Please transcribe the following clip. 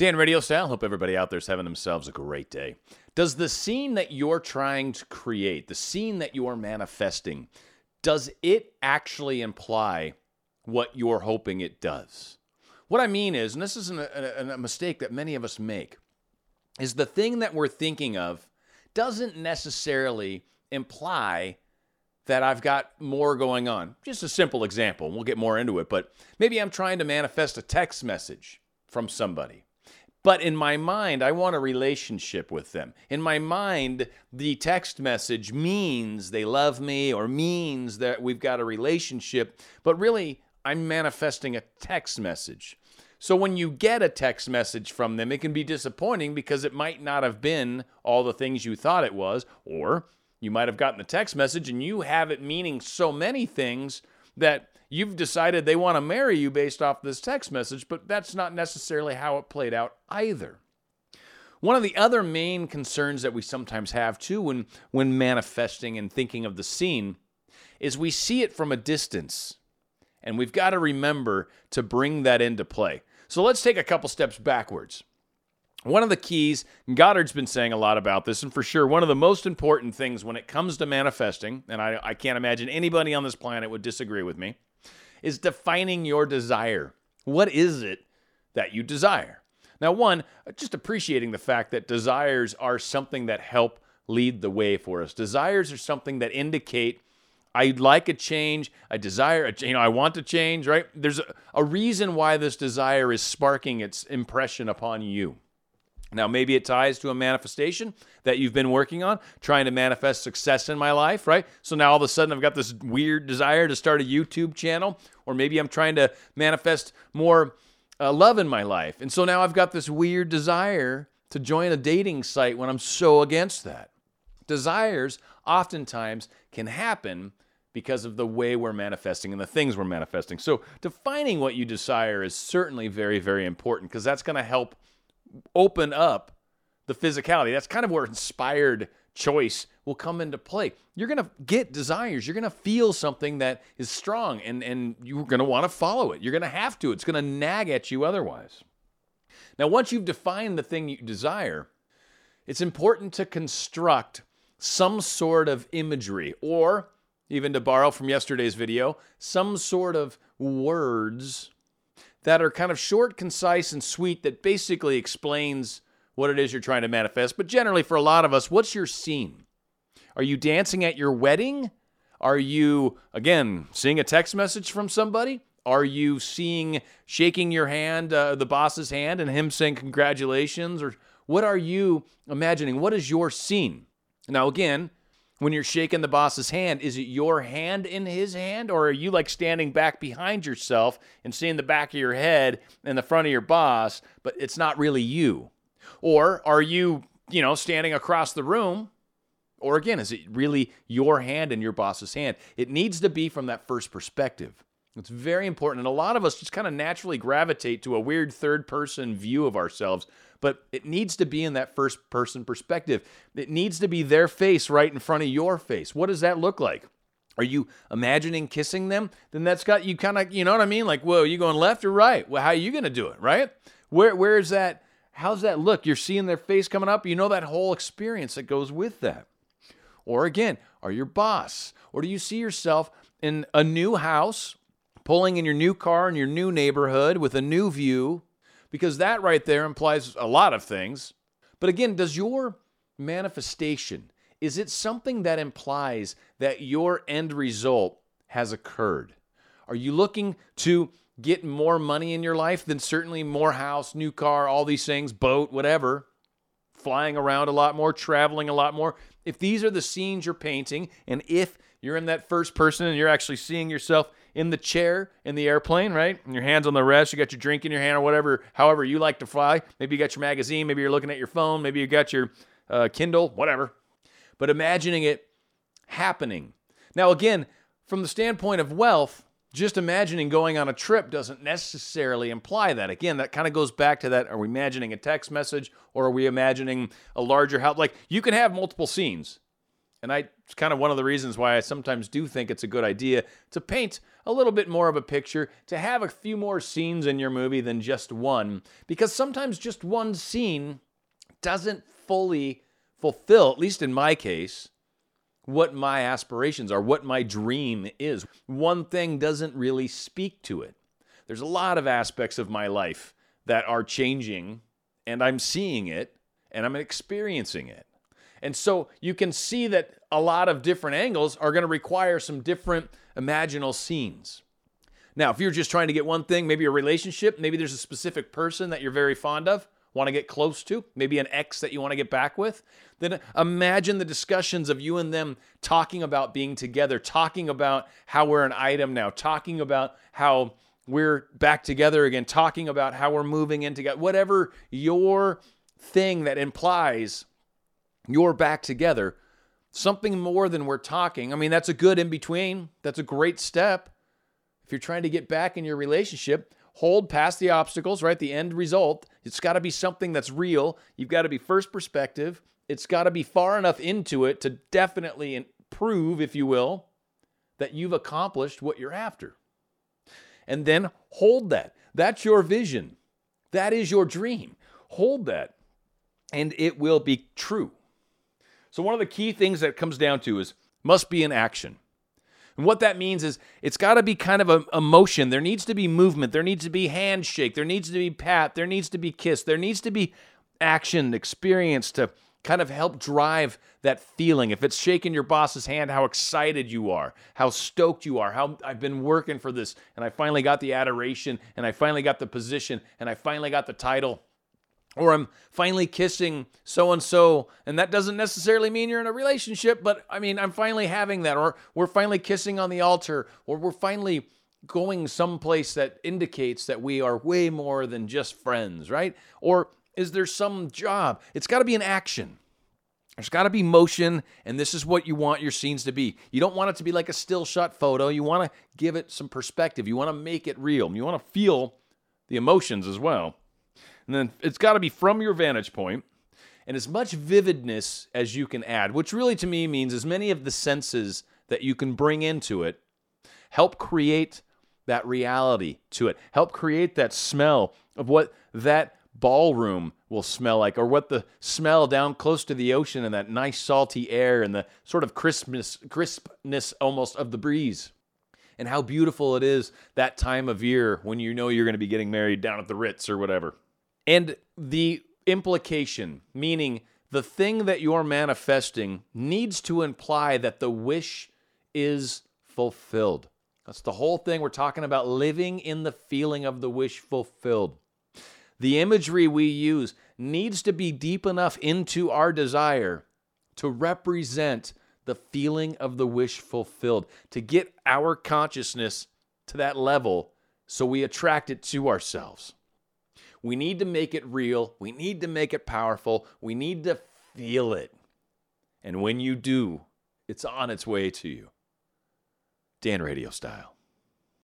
Dan Radio Style, hope everybody out there's having themselves a great day. Does the scene that you're trying to create, the scene that you are manifesting, does it actually imply what you're hoping it does? What I mean is, and this is a, a, a mistake that many of us make, is the thing that we're thinking of doesn't necessarily imply that I've got more going on. Just a simple example, and we'll get more into it, but maybe I'm trying to manifest a text message from somebody. But in my mind, I want a relationship with them. In my mind, the text message means they love me or means that we've got a relationship, but really, I'm manifesting a text message. So when you get a text message from them, it can be disappointing because it might not have been all the things you thought it was, or you might have gotten the text message and you have it meaning so many things that you've decided they want to marry you based off this text message, but that's not necessarily how it played out either. One of the other main concerns that we sometimes have too when when manifesting and thinking of the scene is we see it from a distance. And we've got to remember to bring that into play. So let's take a couple steps backwards. One of the keys, Goddard's been saying a lot about this, and for sure, one of the most important things when it comes to manifesting, and I, I can't imagine anybody on this planet would disagree with me, is defining your desire. What is it that you desire? Now, one, just appreciating the fact that desires are something that help lead the way for us. Desires are something that indicate I'd like a change. I desire, a, you know, I want to change, right? There's a, a reason why this desire is sparking its impression upon you. Now, maybe it ties to a manifestation that you've been working on, trying to manifest success in my life, right? So now all of a sudden I've got this weird desire to start a YouTube channel, or maybe I'm trying to manifest more uh, love in my life. And so now I've got this weird desire to join a dating site when I'm so against that. Desires oftentimes can happen because of the way we're manifesting and the things we're manifesting. So, defining what you desire is certainly very, very important because that's going to help open up the physicality. That's kind of where inspired choice will come into play. You're going to get desires. You're going to feel something that is strong and, and you're going to want to follow it. You're going to have to. It's going to nag at you otherwise. Now, once you've defined the thing you desire, it's important to construct some sort of imagery, or even to borrow from yesterday's video, some sort of words that are kind of short, concise, and sweet that basically explains what it is you're trying to manifest. But generally, for a lot of us, what's your scene? Are you dancing at your wedding? Are you, again, seeing a text message from somebody? Are you seeing, shaking your hand, uh, the boss's hand, and him saying congratulations? Or what are you imagining? What is your scene? Now, again, when you're shaking the boss's hand, is it your hand in his hand, or are you like standing back behind yourself and seeing the back of your head and the front of your boss, but it's not really you? Or are you, you know, standing across the room? Or again, is it really your hand in your boss's hand? It needs to be from that first perspective. It's very important. And a lot of us just kind of naturally gravitate to a weird third person view of ourselves, but it needs to be in that first person perspective. It needs to be their face right in front of your face. What does that look like? Are you imagining kissing them? Then that's got you kind of, you know what I mean? Like, whoa, you going left or right? Well, how are you going to do it, right? Where where is that? How's that look? You're seeing their face coming up. You know that whole experience that goes with that. Or again, are your boss? Or do you see yourself in a new house pulling in your new car in your new neighborhood with a new view, because that right there implies a lot of things. But again, does your manifestation, is it something that implies that your end result has occurred? Are you looking to get more money in your life than certainly more house, new car, all these things, boat, whatever, flying around a lot more, traveling a lot more? If these are the scenes you're painting, and if you're in that first person and you're actually seeing yourself in the chair in the airplane, right? And your hands on the rest. You got your drink in your hand or whatever, however you like to fly. Maybe you got your magazine. Maybe you're looking at your phone. Maybe you got your uh, Kindle, whatever. But imagining it happening. Now, again, from the standpoint of wealth, just imagining going on a trip doesn't necessarily imply that. Again, that kind of goes back to that are we imagining a text message or are we imagining a larger house? Like you can have multiple scenes. And I, it's kind of one of the reasons why I sometimes do think it's a good idea to paint a little bit more of a picture, to have a few more scenes in your movie than just one, because sometimes just one scene doesn't fully fulfill, at least in my case, what my aspirations are, what my dream is. One thing doesn't really speak to it. There's a lot of aspects of my life that are changing, and I'm seeing it and I'm experiencing it. And so you can see that a lot of different angles are going to require some different imaginal scenes. Now, if you're just trying to get one thing, maybe a relationship, maybe there's a specific person that you're very fond of, want to get close to, maybe an ex that you want to get back with, then imagine the discussions of you and them talking about being together, talking about how we're an item now, talking about how we're back together again, talking about how we're moving in together, whatever your thing that implies you're back together, something more than we're talking. I mean, that's a good in between. That's a great step. If you're trying to get back in your relationship, hold past the obstacles, right? The end result. It's got to be something that's real. You've got to be first perspective. It's got to be far enough into it to definitely prove, if you will, that you've accomplished what you're after. And then hold that. That's your vision. That is your dream. Hold that, and it will be true. So, one of the key things that comes down to is must be an action. And what that means is it's got to be kind of a, a, motion. There needs to be movement. There needs to be handshake. There needs to be pat. There needs to be kiss. There needs to be action, experience to kind of help drive that feeling. If it's shaking your boss's hand, how excited you are, how stoked you are, how I've been working for this and I finally got the adoration and I finally got the position and I finally got the title or I'm finally kissing so and so, and that doesn't necessarily mean you're in a relationship, but I mean, I'm finally having that, or we're finally kissing on the altar, or we're finally going someplace that indicates that we are way more than just friends, right? Or is there some job? It's got to be an action. There's got to be motion, and this is what you want your scenes to be. You don't want it to be like a still shot photo. You want to give it some perspective. You want to make it real. You want to feel the emotions as well. And then it's got to be from your vantage point and as much vividness as you can add, which really to me means as many of the senses that you can bring into it help create that reality to it, help create that smell of what that ballroom will smell like, or what the smell down close to the ocean and that nice salty air and the sort of crispness, crispness almost of the breeze. And how beautiful it is that time of year when you know you're going to be getting married down at the Ritz or whatever. And the implication, meaning the thing that you're manifesting, needs to imply that the wish is fulfilled. That's the whole thing. We're talking about living in the feeling of the wish fulfilled. The imagery we use needs to be deep enough into our desire to represent the feeling of the wish fulfilled, to get our consciousness to that level so we attract it to ourselves. We need to make it real. We need to make it powerful. We need to feel it. And when you do, it's on its way to you. Dan Radio style.